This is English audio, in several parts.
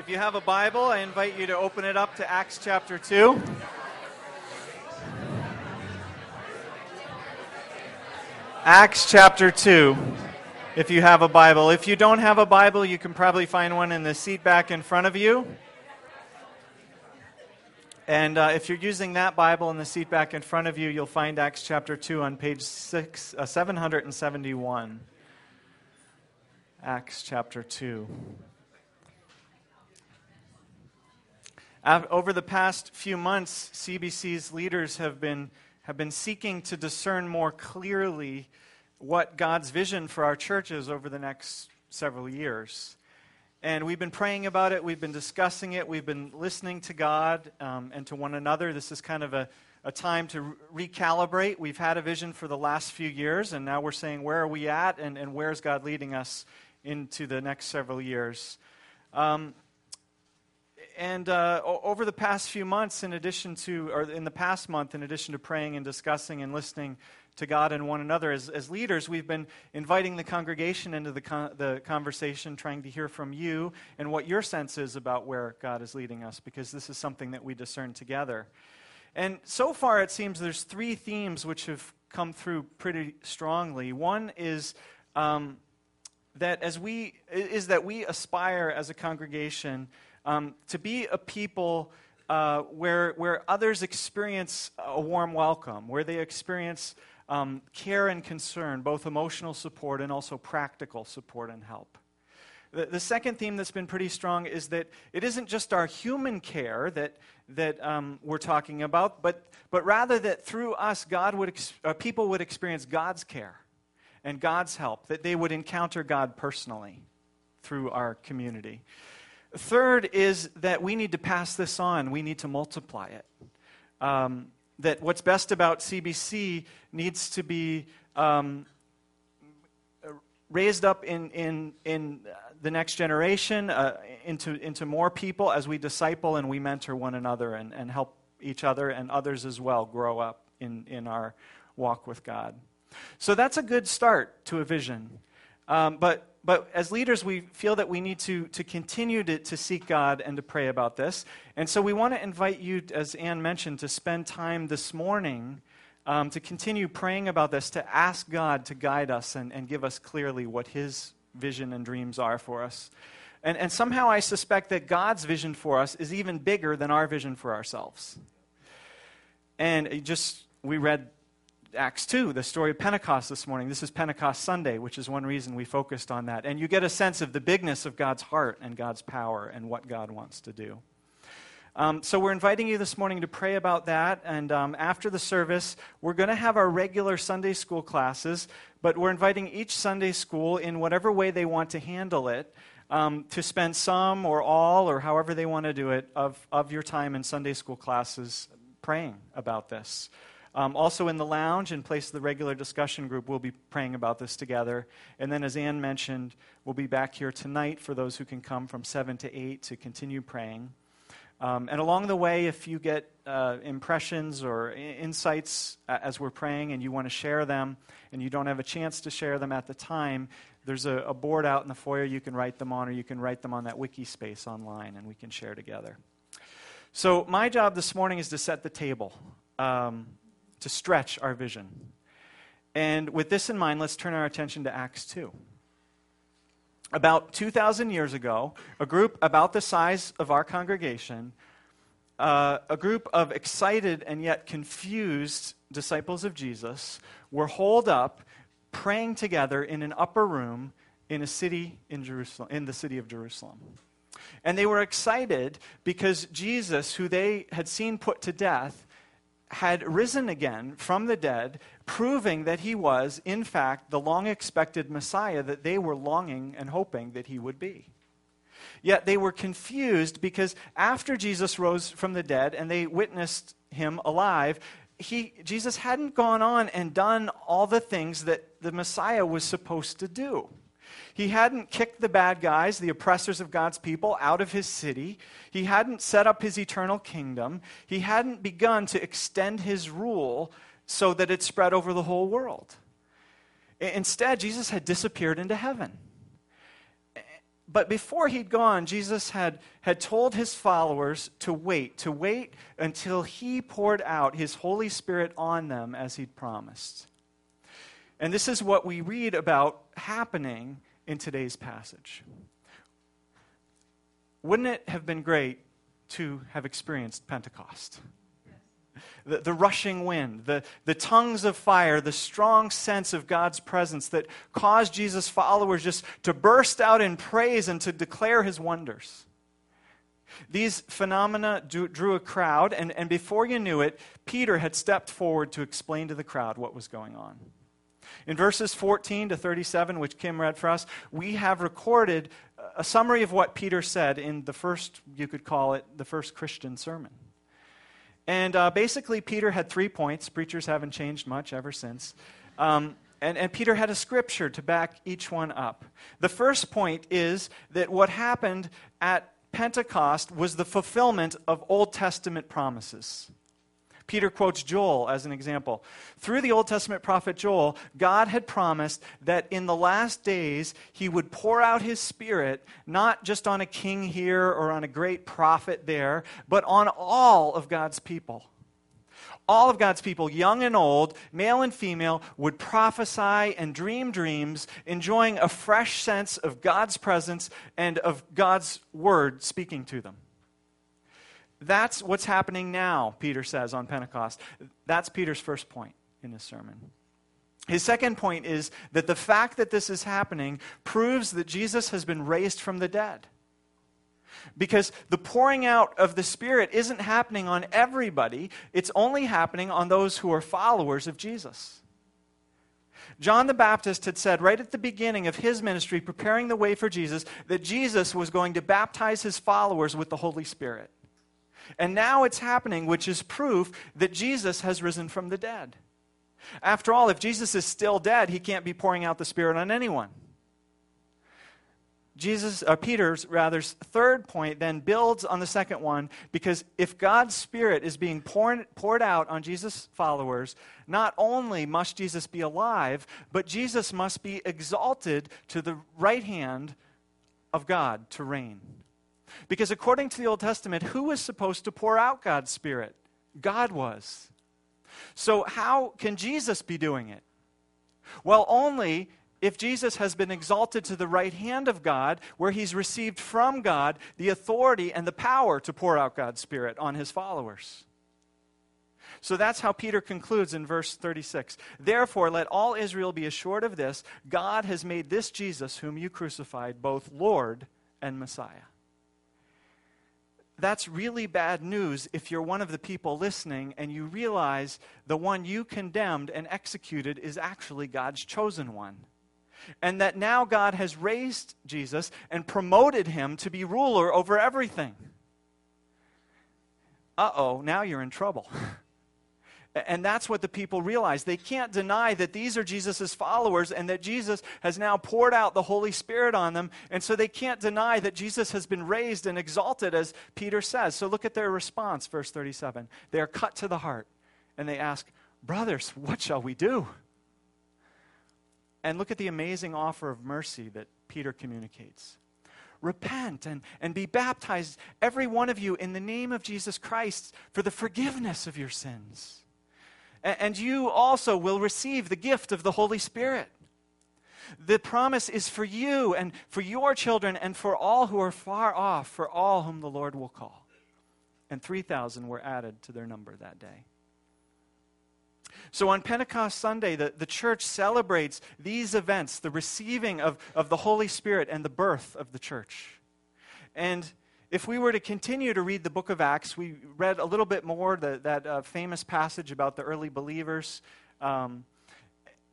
If you have a Bible, I invite you to open it up to Acts chapter 2. Acts chapter 2, if you have a Bible. If you don't have a Bible, you can probably find one in the seat back in front of you. And uh, if you're using that Bible in the seat back in front of you, you'll find Acts chapter 2 on page six, uh, 771. Acts chapter 2. Over the past few months, CBC's leaders have been, have been seeking to discern more clearly what God's vision for our church is over the next several years. And we've been praying about it, we've been discussing it, we've been listening to God um, and to one another. This is kind of a, a time to re- recalibrate. We've had a vision for the last few years, and now we're saying, where are we at, and, and where's God leading us into the next several years? Um, and uh, over the past few months, in addition to, or in the past month, in addition to praying and discussing and listening to God and one another, as, as leaders, we've been inviting the congregation into the, con- the conversation, trying to hear from you and what your sense is about where God is leading us, because this is something that we discern together. And so far, it seems there's three themes which have come through pretty strongly. One is um, that as we is that we aspire as a congregation um, to be a people uh, where, where others experience a warm welcome, where they experience um, care and concern, both emotional support and also practical support and help. The, the, second theme that's been pretty strong is that it isn't just our human care that, that um, we're talking about, but, but rather that through us, God would ex- uh, people would experience God's care and God's help, that they would encounter God personally through our community. Third is that we need to pass this on, we need to multiply it. Um, that what's best about CBC needs to be um, raised up in, in, in the next generation, uh, into, into more people as we disciple and we mentor one another and, and help each other and others as well grow up in, in our walk with God. So that's a good start to a vision. Um, but but as leaders, we feel that we need to, to continue to, to seek God and to pray about this. And so we want to invite you, as Anne mentioned, to spend time this morning um, to continue praying about this, to ask God to guide us and, and give us clearly what His vision and dreams are for us. And, and somehow I suspect that God's vision for us is even bigger than our vision for ourselves. And just, we read Acts 2, the story of Pentecost this morning. This is Pentecost Sunday, which is one reason we focused on that. And you get a sense of the bigness of God's heart and God's power and what God wants to do. Um, so, we're inviting you this morning to pray about that. And um, after the service, we're going to have our regular Sunday school classes, but we're inviting each Sunday school, in whatever way they want to handle it, um, to spend some or all, or however they want to do it, of, of your time in Sunday school classes praying about this. Um, also, in the lounge, in place of the regular discussion group, we'll be praying about this together. And then, as Ann mentioned, we'll be back here tonight for those who can come from 7 to 8 to continue praying. Um, and along the way, if you get uh, impressions or I- insights as we're praying and you want to share them and you don't have a chance to share them at the time, there's a, a board out in the foyer you can write them on, or you can write them on that wiki space online and we can share together. So, my job this morning is to set the table. Um, to stretch our vision. And with this in mind, let's turn our attention to Acts 2. About 2,000 years ago, a group about the size of our congregation, uh, a group of excited and yet confused disciples of Jesus, were holed up praying together in an upper room in a city in Jerusalem, in the city of Jerusalem. And they were excited because Jesus, who they had seen put to death, had risen again from the dead, proving that he was, in fact, the long expected Messiah that they were longing and hoping that he would be. Yet they were confused because after Jesus rose from the dead and they witnessed him alive, he, Jesus hadn't gone on and done all the things that the Messiah was supposed to do. He hadn't kicked the bad guys, the oppressors of God's people, out of his city. He hadn't set up his eternal kingdom. He hadn't begun to extend his rule so that it spread over the whole world. Instead, Jesus had disappeared into heaven. but before he'd gone, Jesus had, had told his followers to wait, to wait until he poured out his Holy Spirit on them as he'd promised. And this is what we read about happening in today's passage. Wouldn't it have been great to have experienced Pentecost? the, the rushing wind, the, the tongues of fire, the strong sense of God's presence that caused Jesus' followers just to burst out in praise and to declare his wonders. These phenomena drew, drew a crowd, and, and before you knew it, Peter had stepped forward to explain to the crowd what was going on. In verses 14 to 37, which Kim read for us, we have recorded a summary of what Peter said in the first, you could call it, the first Christian sermon. And uh, basically, Peter had three points. Preachers haven't changed much ever since. Um, and, and Peter had a scripture to back each one up. The first point is that what happened at Pentecost was the fulfillment of Old Testament promises. Peter quotes Joel as an example. Through the Old Testament prophet Joel, God had promised that in the last days he would pour out his spirit not just on a king here or on a great prophet there, but on all of God's people. All of God's people, young and old, male and female, would prophesy and dream dreams, enjoying a fresh sense of God's presence and of God's word speaking to them. That's what's happening now, Peter says on Pentecost. That's Peter's first point in his sermon. His second point is that the fact that this is happening proves that Jesus has been raised from the dead. Because the pouring out of the Spirit isn't happening on everybody, it's only happening on those who are followers of Jesus. John the Baptist had said right at the beginning of his ministry, preparing the way for Jesus, that Jesus was going to baptize his followers with the Holy Spirit. And now it's happening, which is proof that Jesus has risen from the dead. After all, if Jesus is still dead, he can't be pouring out the Spirit on anyone. Jesus, uh, Peter's rather's third point then builds on the second one because if God's Spirit is being poured, poured out on Jesus' followers, not only must Jesus be alive, but Jesus must be exalted to the right hand of God to reign. Because according to the Old Testament, who was supposed to pour out God's Spirit? God was. So, how can Jesus be doing it? Well, only if Jesus has been exalted to the right hand of God, where he's received from God the authority and the power to pour out God's Spirit on his followers. So that's how Peter concludes in verse 36. Therefore, let all Israel be assured of this God has made this Jesus, whom you crucified, both Lord and Messiah that's really bad news if you're one of the people listening and you realize the one you condemned and executed is actually God's chosen one. And that now God has raised Jesus and promoted him to be ruler over everything. Uh oh, now you're in trouble. And that's what the people realize. They can't deny that these are Jesus' followers and that Jesus has now poured out the Holy Spirit on them. And so they can't deny that Jesus has been raised and exalted, as Peter says. So look at their response, verse 37. They are cut to the heart and they ask, Brothers, what shall we do? And look at the amazing offer of mercy that Peter communicates. Repent and, and be baptized, every one of you, in the name of Jesus Christ for the forgiveness of your sins and you also will receive the gift of the Holy Spirit. The promise is for you and for your children and for all who are far off, for all whom the Lord will call. And 3,000 were added to their number that day. So on Pentecost Sunday, the, the church celebrates these events the receiving of, of the Holy Spirit and the birth of the church. And if we were to continue to read the book of Acts, we read a little bit more the, that uh, famous passage about the early believers. Um,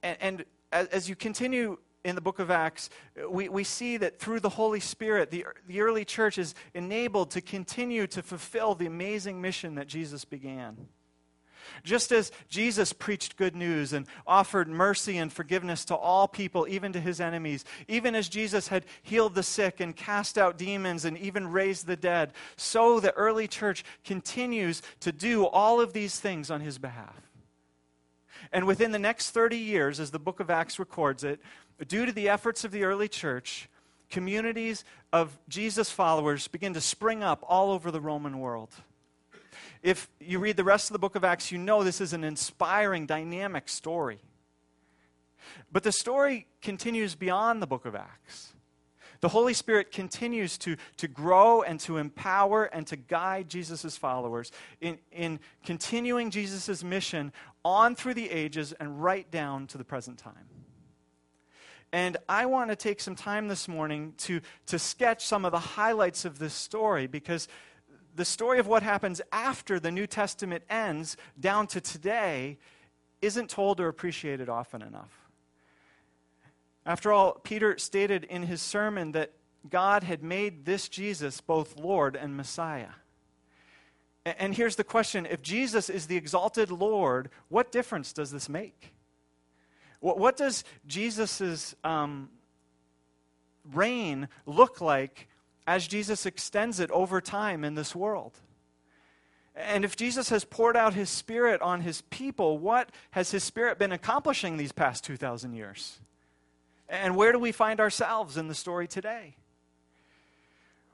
and, and as, as, you continue in the book of Acts, we, we see that through the Holy Spirit, the, the early church is enabled to continue to fulfill the amazing mission that Jesus began. Just as Jesus preached good news and offered mercy and forgiveness to all people, even to his enemies, even as Jesus had healed the sick and cast out demons and even raised the dead, so the early church continues to do all of these things on his behalf. And within the next 30 years, as the book of Acts records it, due to the efforts of the early church, communities of Jesus followers begin to spring up all over the Roman world. If you read the rest of the book of Acts, you know this is an inspiring, dynamic story. But the story continues beyond the book of Acts. The Holy Spirit continues to, to grow and to empower and to guide Jesus' followers in, in continuing Jesus' mission on through the ages and right down to the present time. And I want to take some time this morning to, to sketch some of the highlights of this story because the story of what happens after the New Testament ends down to today isn't told or appreciated often enough. After all, Peter stated in his sermon that God had made this Jesus both Lord and Messiah. And here's the question if Jesus is the exalted Lord, what difference does this make? What does Jesus' um, reign look like as Jesus extends it over time in this world? And if Jesus has poured out his Spirit on his people, what has his Spirit been accomplishing these past 2,000 years? And where do we find ourselves in the story today?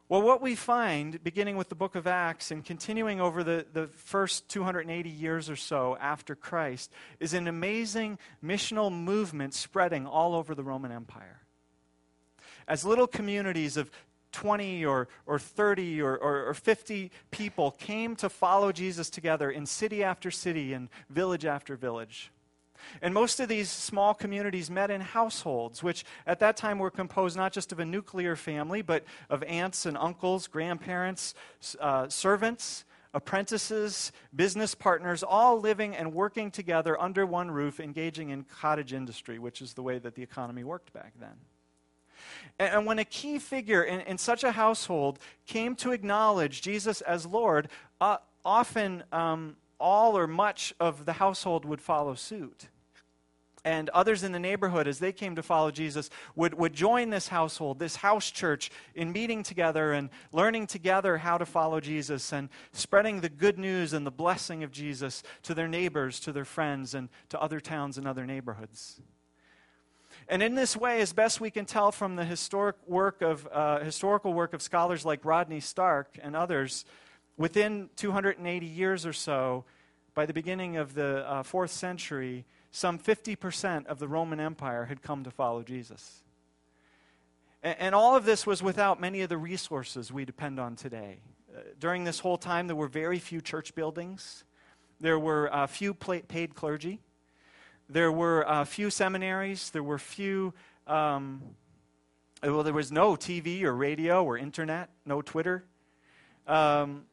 Well, what we find, beginning with the book of Acts and continuing over the, the first 280 years or so after Christ, is an amazing missional movement spreading all over the Roman Empire. As little communities of 20 or, or 30 or, or, or 50 people came to follow Jesus together in city after city and village after village. And most of these small communities met in households, which at that time were composed not just of a nuclear family, but of aunts and uncles, grandparents, uh, servants, apprentices, business partners, all living and working together under one roof, engaging in cottage industry, which is the way that the economy worked back then. And, and when a key figure in, in, such a household came to acknowledge Jesus as Lord, uh, often um, all or much of the household would follow suit and others in the neighborhood, as they came to follow Jesus, would, would join this household, this house church, in meeting together and learning together how to follow Jesus and spreading the good news and the blessing of Jesus to their neighbors, to their friends, and to other towns and other neighborhoods. And in this way, as best we can tell from the historic work of, uh, historical work of scholars like Rodney Stark and others, within 280 years or so, by the beginning of the uh, fourth century, some 50% of the Roman Empire had come to follow Jesus. And, and all of this was without many of the resources we depend on today. Uh, during this whole time, there were very few church buildings, there were uh, few paid clergy, there were uh, few seminaries, there were few. Um, well, there was no TV or radio or internet, no Twitter. Um,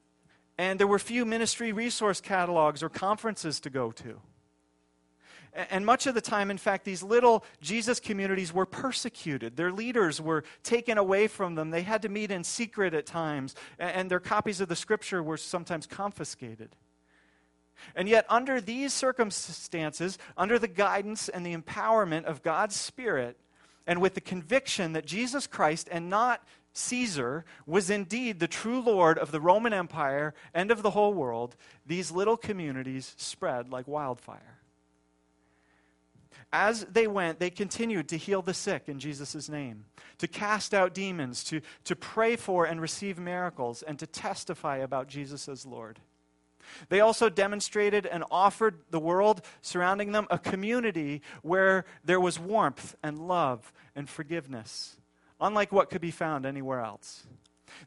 and there were few ministry resource catalogs or conferences to go to. And much of the time, in fact, these little Jesus communities were persecuted. Their leaders were taken away from them. They had to meet in secret at times, and their copies of the scripture were sometimes confiscated. And yet, under these circumstances, under the guidance and the empowerment of God's Spirit, and with the conviction that Jesus Christ and not Caesar was indeed the true Lord of the Roman Empire and of the whole world, these little communities spread like wildfire. As they went, they continued to heal the sick in Jesus' name, to cast out demons, to, to pray for and receive miracles, and to testify about Jesus as Lord. They also demonstrated and offered the world surrounding them a community where there was warmth and love and forgiveness, unlike what could be found anywhere else.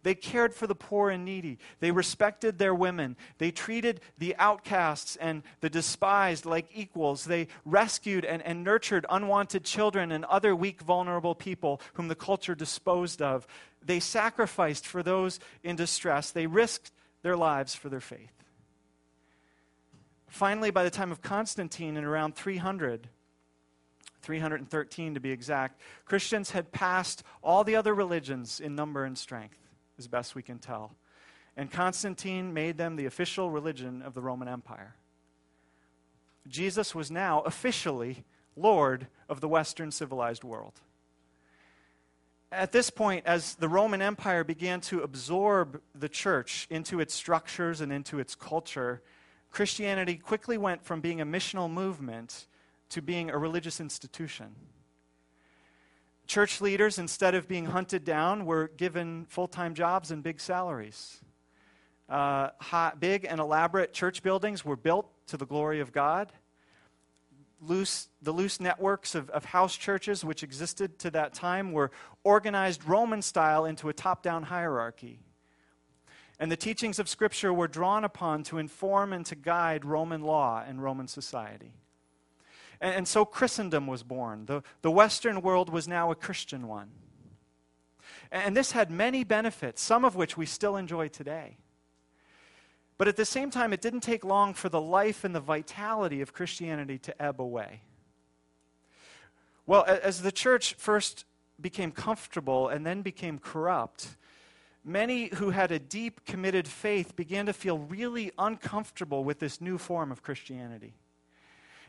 They cared for the poor and needy. They respected their women. They treated the outcasts and the despised like equals. They rescued and, and nurtured unwanted children and other weak, vulnerable people whom the culture disposed of. They sacrificed for those in distress. They risked their lives for their faith. Finally, by the time of Constantine in around 300, 313 to be exact, Christians had passed all the other religions in number and strength as best we can tell. And Constantine made them the official religion of the Roman Empire. Jesus was now officially Lord of the Western civilized world. At this point, as the Roman Empire began to absorb the church into its structures and into its culture, Christianity quickly went from being a missional movement to being a religious institution. church leaders, instead of being hunted down, were given full time jobs and big salaries. Uh, hot, big and elaborate church buildings were built to the glory of God. Loose, the loose networks of, of house churches, which existed to that time, were organized Roman style into a top down hierarchy. And the teachings of Scripture were drawn upon to inform and to guide Roman law and Roman society. And, and so Christendom was born. The, the Western world was now a Christian one. And this had many benefits, some of which we still enjoy today. But at the same time, it didn't take long for the life and the vitality of Christianity to ebb away. Well, as the church first became comfortable and then became corrupt, many who had a deep, committed faith began to feel really uncomfortable with this new form of Christianity.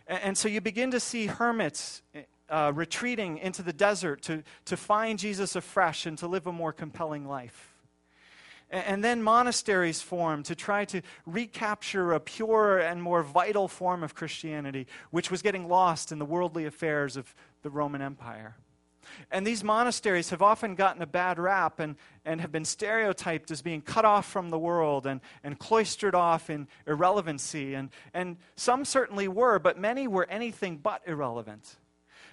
And, and so you begin to see hermits uh, retreating into the desert to, to find Jesus afresh and to live a more compelling life. And, then monasteries formed to try to recapture a purer and more vital form of Christianity, which was getting lost in the worldly affairs of the Roman Empire. And these monasteries have often gotten a bad rap and, and have been stereotyped as being cut off from the world and, and cloistered off in irrelevancy. And, and some certainly were, but many were anything but irrelevant.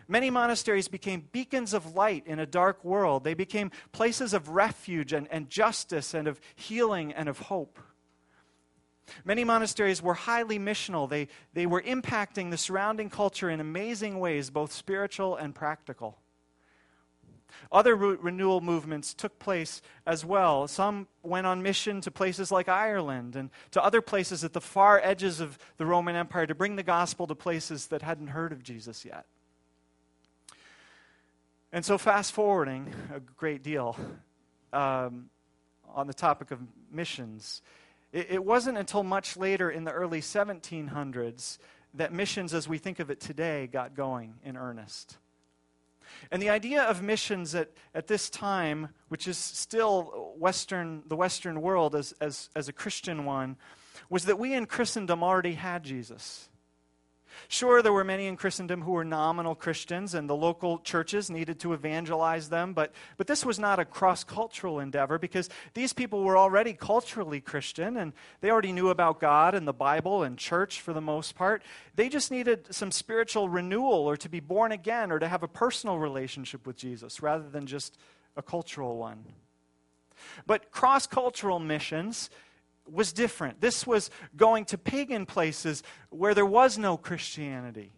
Many monasteries became beacons of light in a dark world. They became places of refuge and, and justice and of healing and of hope. Many monasteries were highly missional. They, they were impacting the surrounding culture in amazing ways, both spiritual and practical. Other re- renewal movements took place as well. Some went on mission to places like Ireland and to other places at the far edges of the Roman Empire to bring the gospel to places that hadn't heard of Jesus yet. And so, fast forwarding a great deal um, on the topic of missions, it, it wasn't until much later in the early 1700s that missions, as we think of it today, got going in earnest. And the idea of missions at, at this time, which is still Western, the Western world as, as, as a Christian one, was that we in Christendom already had Jesus. Sure, there were many in Christendom who were nominal Christians, and the local churches needed to evangelize them, but, but this was not a cross cultural endeavor because these people were already culturally Christian, and they already knew about God and the Bible and church for the most part. They just needed some spiritual renewal or to be born again or to have a personal relationship with Jesus rather than just a cultural one. But cross cultural missions was different. This was going to pagan places where there was no Christianity,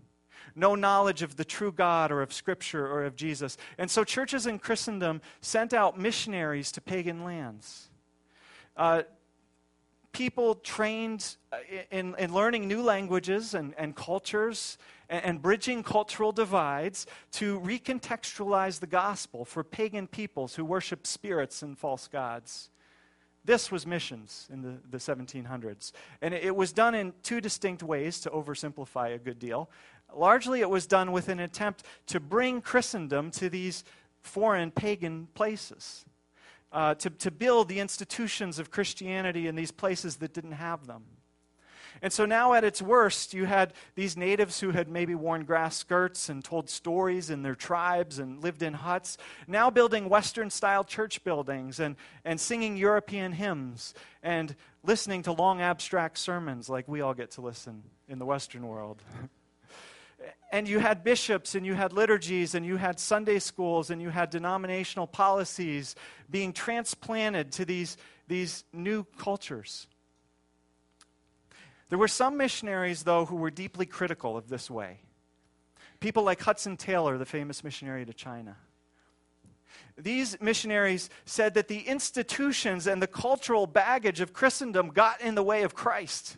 no knowledge of the true God or of Scripture or of Jesus. And so churches in Christendom sent out missionaries to pagan lands. Uh, people trained uh, in, in learning new languages and, and cultures and, and bridging cultural divides to recontextualize the gospel for pagan peoples who worship spirits and false gods. This was missions in the, the 1700s. And it, it was done in two distinct ways to oversimplify a good deal. Largely, it was done with an attempt to bring Christendom to these foreign pagan places, uh, to, to build the institutions of Christianity in these places that didn't have them. And so now, at its worst, you had these natives who had maybe worn grass skirts and told stories in their tribes and lived in huts, now building Western style church buildings and, and singing European hymns and listening to long abstract sermons like we all get to listen in the Western world. and you had bishops and you had liturgies and you had Sunday schools and you had denominational policies being transplanted to these, these new cultures. There were some missionaries, though, who were deeply critical of this way. People like Hudson Taylor, the famous missionary to China. These missionaries said that the institutions and the cultural baggage of Christendom got in the way of Christ.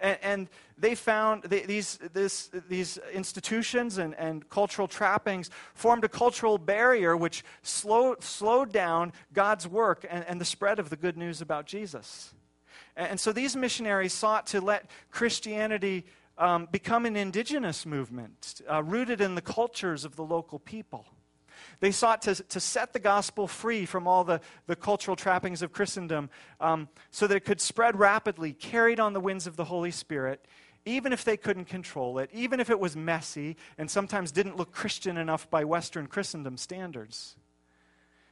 And, and they found these, this, these institutions and, and cultural trappings formed a cultural barrier which slowed, slowed down God's work and, and the spread of the good news about Jesus. And so these missionaries sought to let Christianity um, become an indigenous movement uh, rooted in the cultures of the local people. They sought to, to set the gospel free from all the, the cultural trappings of Christendom um, so that it could spread rapidly, carried on the winds of the Holy Spirit even if they couldn't control it, even if it was messy and sometimes didn't look Christian enough by Western Christendom standards.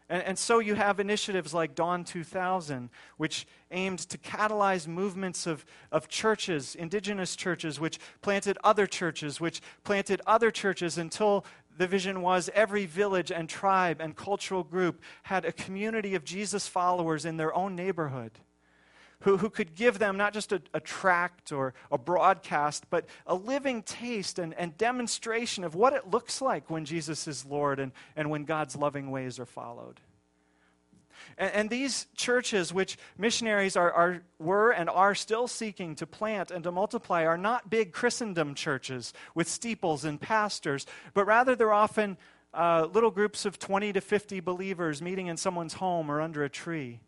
And, and, so you have initiatives like Dawn 2000, which aimed to catalyze movements of, of churches, indigenous churches, which planted other churches, which planted other churches until the vision was every village and tribe and cultural group had a community of Jesus followers in their own neighborhood who, who could give them not just a, a tract or a broadcast, but a living taste and, and demonstration of what it looks like when Jesus is Lord and, and when God's loving ways are followed. And, and, these churches, which missionaries are, are, were and are still seeking to plant and to multiply, are not big Christendom churches with steeples and pastors, but rather they're often uh, little groups of 20 to 50 believers meeting in someone's home or under a tree.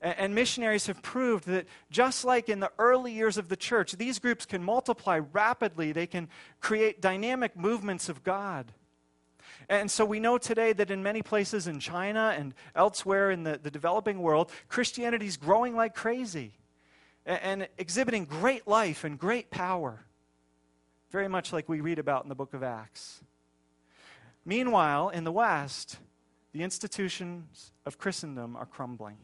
And missionaries have proved that just like in the early years of the church, these groups can multiply rapidly. They can create dynamic movements of God. And so we know today that in many places in China and elsewhere in the, the developing world, Christianity is growing like crazy and, and exhibiting great life and great power, very much like we read about in the book of Acts. Meanwhile, in the West, the institutions of Christendom are crumbling.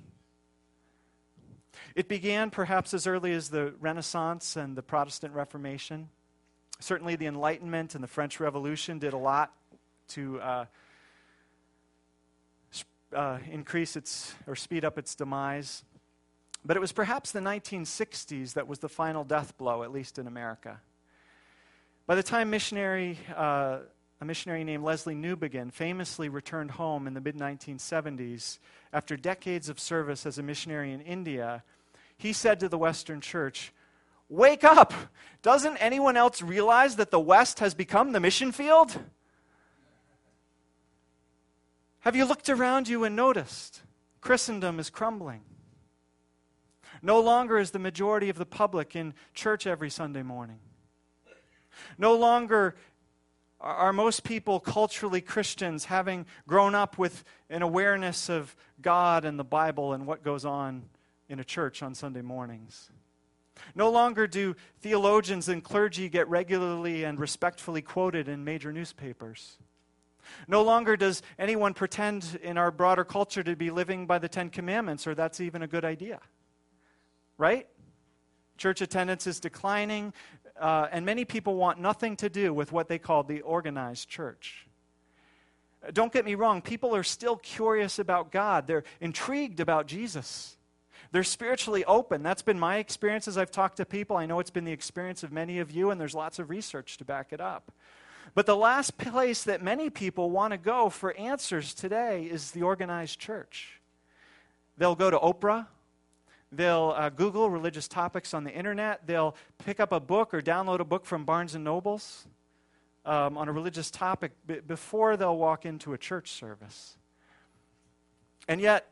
It began perhaps as early as the Renaissance and the Protestant Reformation. Certainly, the Enlightenment and the French Revolution did a lot to uh, uh, increase its or speed up its demise. But it was perhaps the 1960s that was the final death blow, at least in America. By the time missionary, uh, a missionary named Lesslie Newbigin famously returned home in the mid 1970s after decades of service as a missionary in India, he said to the Western church, Wake up! Doesn't anyone else realize that the West has become the mission field? Have you looked around you and noticed Christendom is crumbling? No longer is the majority of the public in church every Sunday morning. No longer are most people culturally Christians, having grown up with an awareness of God and the Bible and what goes on in a church on Sunday mornings. No longer do theologians and clergy get regularly and respectfully quoted in major newspapers. No longer does anyone pretend in our broader culture to be living by the Ten Commandments, or that's even a good idea. Right? Church attendance is declining, uh, and many people want nothing to do with what they call the organized church. Don't get me wrong, people are still curious about God, they're intrigued about Jesus. They're spiritually open. That's been my experience as I've talked to people. I know it's been the experience of many of you, and there's lots of research to back it up. But the last place that many people want to go for answers today is the organized church. They'll go to Oprah. They'll uh, Google religious topics on the internet. They'll pick up a book or download a book from Barnes and Nobles um, on a religious topic b- before they'll walk into a church service. And yet,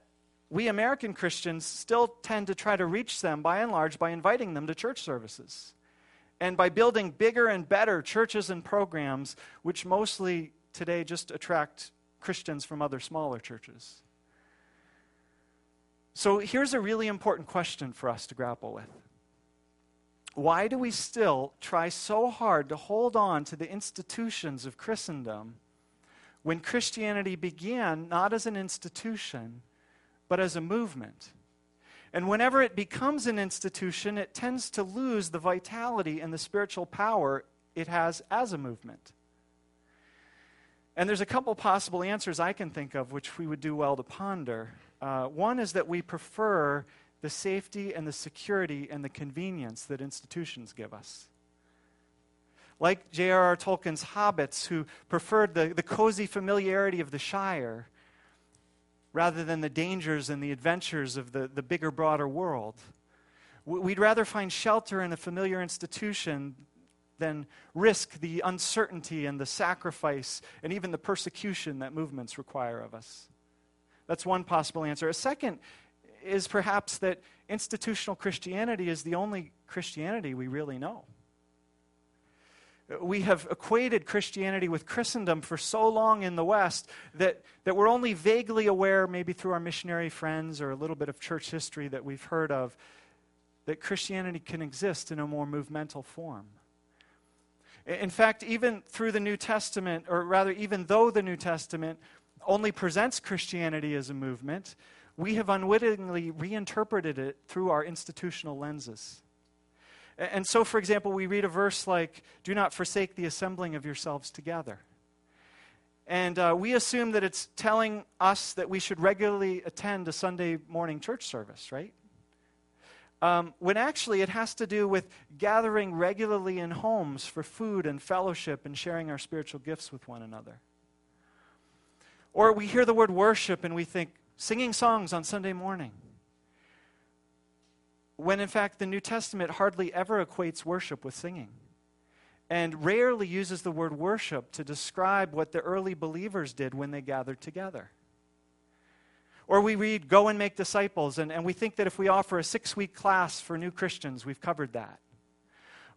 we American Christians still tend to try to reach them by and large by inviting them to church services and by building bigger and better churches and programs, which mostly today just attract Christians from other smaller churches. So here's a really important question for us to grapple with. Why do we still try so hard to hold on to the institutions of Christendom when Christianity began not as an institution, but as a movement. And whenever it becomes an institution, it tends to lose the vitality and the spiritual power it has as a movement. And there's a couple possible answers I can think of which we would do well to ponder. Uh, one is that we prefer the safety and the security and the convenience that institutions give us. Like J.R.R. Tolkien's hobbits, who preferred the, the cozy familiarity of the Shire rather than the dangers and the adventures of the, the bigger, broader world. We'd rather find shelter in a familiar institution than risk the uncertainty and the sacrifice and even the persecution that movements require of us. That's one possible answer. A second is perhaps that institutional Christianity is the only Christianity we really know we have equated Christianity with Christendom for so long in the West that, that we're only vaguely aware, maybe through our missionary friends or a little bit of church history that we've heard of, that Christianity can exist in a more movemental form. In fact, even through the New Testament, or rather, even though the New Testament only presents Christianity as a movement, we have unwittingly reinterpreted it through our institutional lenses. And so, for example, we read a verse like, Do not forsake the assembling of yourselves together. And uh, we assume that it's telling us that we should regularly attend a Sunday morning church service, right? Um, when actually it has to do with gathering regularly in homes for food and fellowship and sharing our spiritual gifts with one another. Or we hear the word worship and we think singing songs on Sunday morning. When in fact the New Testament hardly ever equates worship with singing and rarely uses the word worship to describe what the early believers did when they gathered together. Or we read, Go and make disciples, and, and we think that if we offer a six week class for new Christians, we've covered that.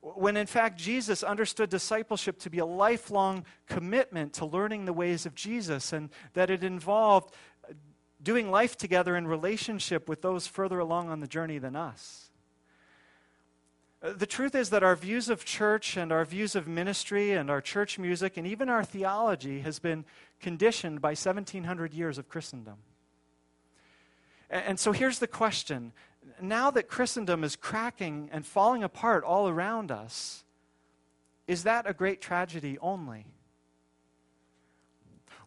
When in fact, Jesus understood discipleship to be a lifelong commitment to learning the ways of Jesus, and that it involved doing life together in relationship with those further along on the journey than us. The truth is that our views of church and our views of ministry and our church music and even our theology has been conditioned by 1700 years of Christendom. And so here's the question now that Christendom is cracking and falling apart all around us, is that a great tragedy only?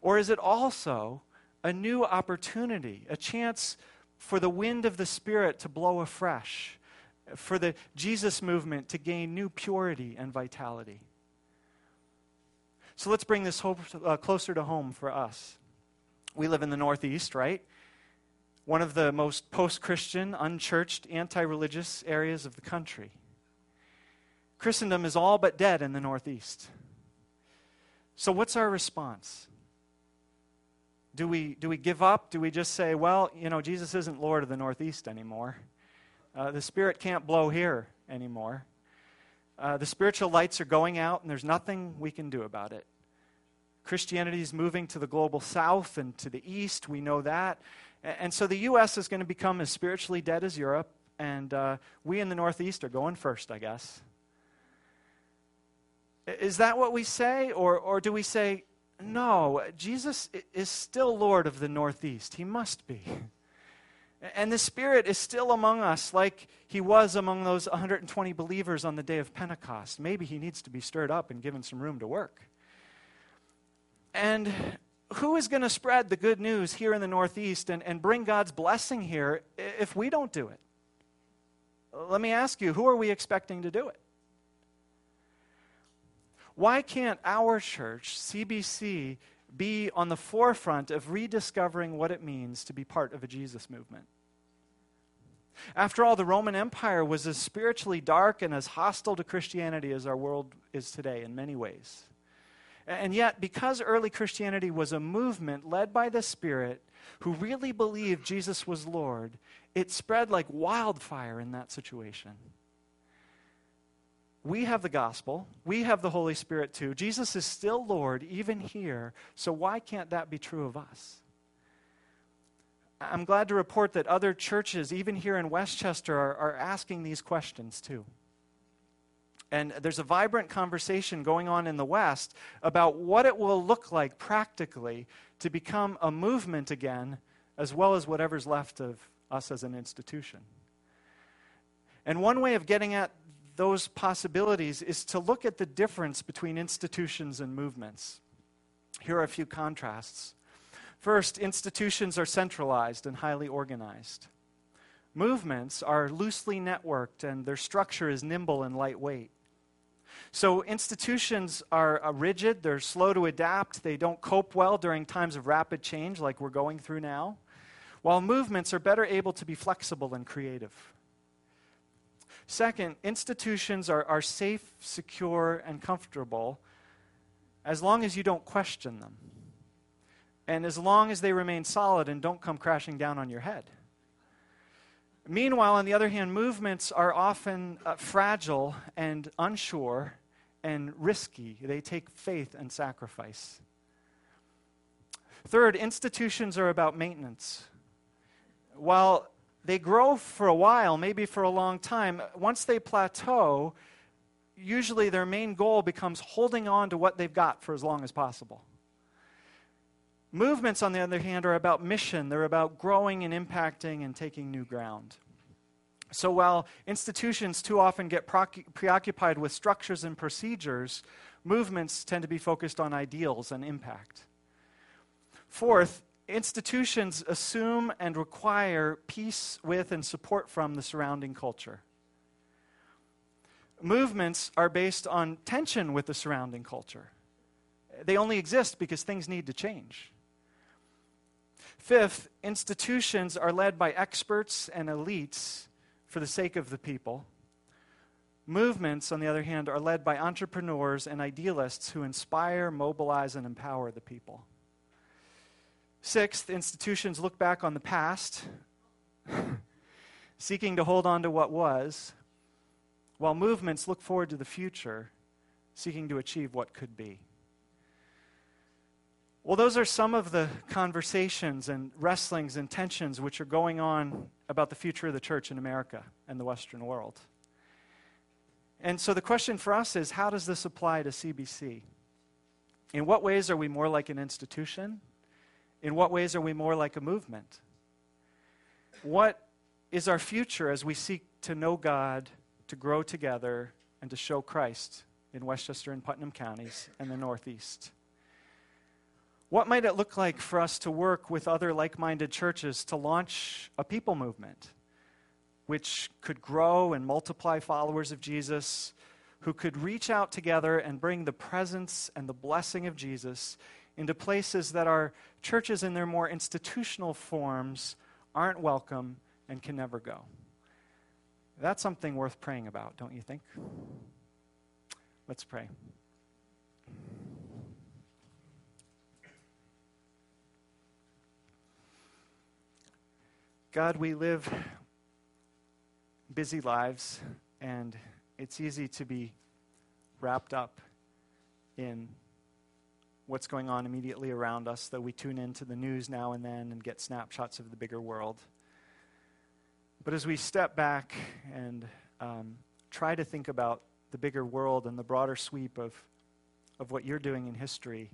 Or is it also a new opportunity, a chance for the wind of the Spirit to blow afresh, for the Jesus movement to gain new purity and vitality? So let's bring this hope, uh, closer to home for us. We live in the Northeast, right? one of the most post Christian, unchurched, anti religious areas of the country. Christendom is all but dead in the Northeast. So, what's our response? Do we, do we give up? Do we just say, well, you know, Jesus isn't Lord of the Northeast anymore? Uh, the Spirit can't blow here anymore. Uh, the spiritual lights are going out, and there's nothing we can do about it. Christianity is moving to the global south and to the east. We know that. And so the U.S. is going to become as spiritually dead as Europe, and uh, we in the Northeast are going first, I guess. Is that what we say? Or, or do we say, no, Jesus is still Lord of the Northeast? He must be. And the Spirit is still among us like he was among those 120 believers on the day of Pentecost. Maybe he needs to be stirred up and given some room to work. And who is going to spread the good news here in the Northeast and, and bring God's blessing here if we don't do it? Let me ask you, who are we expecting to do it? Why can't our church, CBC, be on the forefront of rediscovering what it means to be part of a Jesus movement? After all, the Roman Empire was as spiritually dark and as hostile to Christianity as our world is today in many ways. And yet, because early Christianity was a movement led by the Spirit who really believed Jesus was Lord, it spread like wildfire in that situation. We have the gospel. We have the Holy Spirit too. Jesus is still Lord, even here. So, why can't that be true of us? I'm glad to report that other churches, even here in Westchester, are, are asking these questions too. And there's a vibrant conversation going on in the West about what it will look like practically to become a movement again, as well as whatever's left of us as an institution. And one way of getting at those possibilities is to look at the difference between institutions and movements. Here are a few contrasts. First, institutions are centralized and highly organized. Movements are loosely networked and their structure is nimble and lightweight. So institutions are uh, rigid, they're slow to adapt, they don't cope well during times of rapid change like we're going through now, while movements are better able to be flexible and creative. Second, institutions are, are safe, secure, and comfortable as long as you don't question them. And as long as they remain solid and don't come crashing down on your head. Meanwhile, on the other hand, movements are often uh, fragile and unsure and risky. They take faith and sacrifice. Third, institutions are about maintenance. While they grow for a while, maybe for a long time. Once they plateau, usually their main goal becomes holding on to what they've got for as long as possible. Movements, on the other hand, are about mission. They're about growing and impacting and taking new ground. So while institutions too often get preoccupied with structures and procedures, movements tend to be focused on ideals and impact. Fourth, institutions assume and require peace with and support from the surrounding culture. Movements are based on tension with the surrounding culture. They only exist because things need to change. Fifth, institutions are led by experts and elites for the sake of the people. Movements, on the other hand, are led by entrepreneurs and idealists who inspire, mobilize, and empower the people. Sixth, institutions look back on the past, seeking to hold on to what was, while movements look forward to the future, seeking to achieve what could be. Well, those are some of the conversations and wrestlings and tensions which are going on about the future of the church in America and the Western world. And so the question for us is how does this apply to CBC? In what ways are we more like an institution? In what ways are we more like a movement? What is our future as we seek to know God, to grow together, and to show Christ in Westchester and Putnam counties and the Northeast? What might it look like for us to work with other like minded churches to launch a people movement which could grow and multiply followers of Jesus, who could reach out together and bring the presence and the blessing of Jesus into places that our churches in their more institutional forms aren't welcome and can never go? That's something worth praying about, don't you think? Let's pray. God, we live busy lives, and it's easy to be wrapped up in what's going on immediately around us, though we tune into the news now and then and get snapshots of the bigger world. But as we step back and um, try to think about the bigger world and the broader sweep of, of what you're doing in history,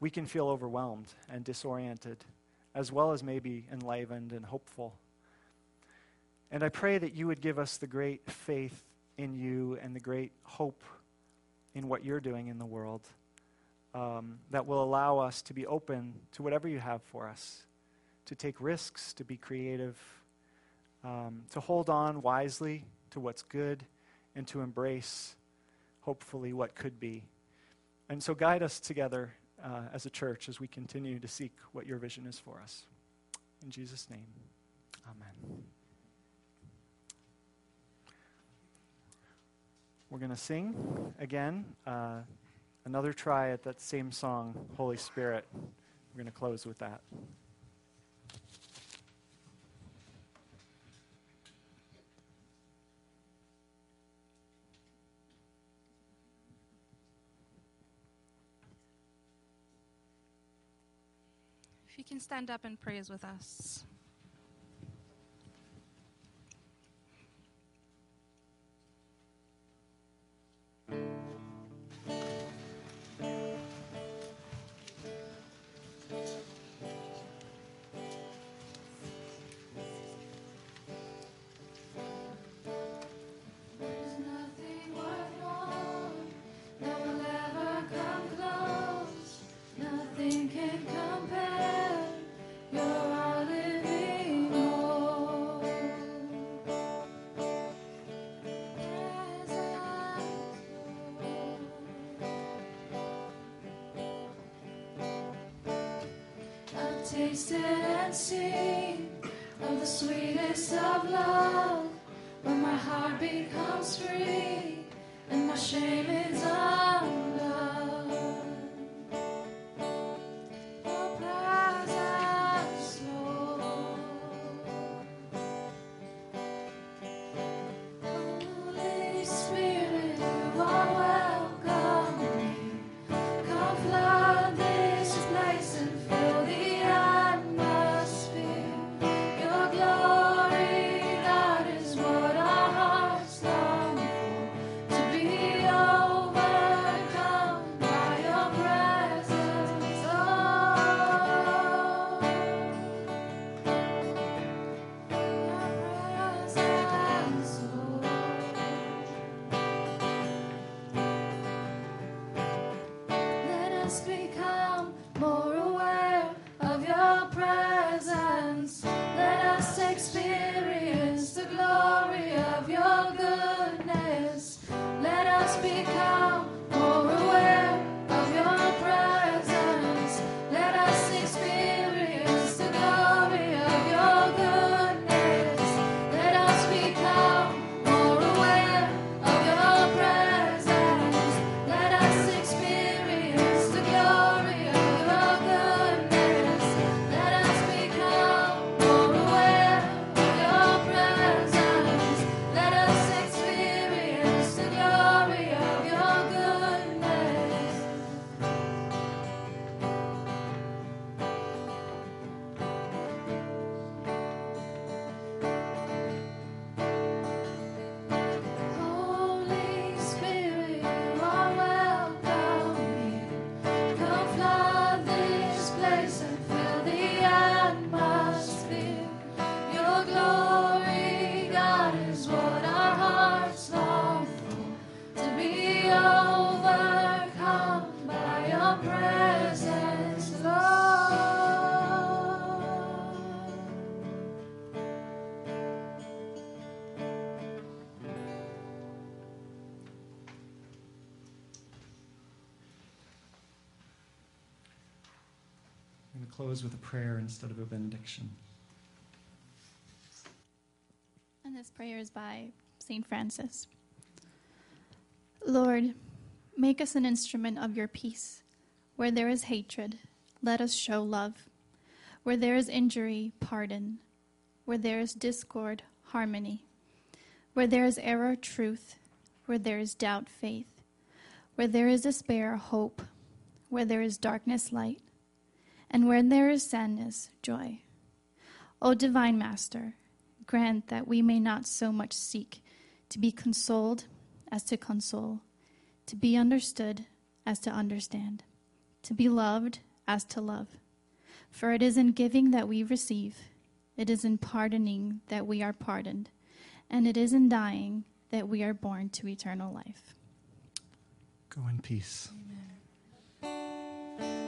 we can feel overwhelmed and disoriented as well as maybe enlivened and hopeful. And I pray that you would give us the great faith in you and the great hope in what you're doing in the world um, that will allow us to be open to whatever you have for us, to take risks, to be creative, um, to hold on wisely to what's good, and to embrace, hopefully, what could be. And so guide us together uh, as a church as we continue to seek what your vision is for us. In Jesus' name, amen. We're going to sing again uh, another try at that same song, Holy Spirit. We're going to close with that. If you can stand up and praise with us. Tasted and seen of the sweetest of love when my heart becomes free and my shame is prayer instead of a benediction. And this prayer is by St. Francis. Lord, make us an instrument of your peace. Where there is hatred, let us show love. Where there is injury, pardon. Where there is discord, harmony. Where there is error, truth. Where there is doubt, faith. Where there is despair, hope. Where there is darkness, light. And where there is sadness, joy. O divine Master, grant that we may not so much seek to be consoled as to console, to be understood as to understand, to be loved as to love. For it is in giving that we receive, it is in pardoning that we are pardoned, and it is in dying that we are born to eternal life. Go in peace. Amen.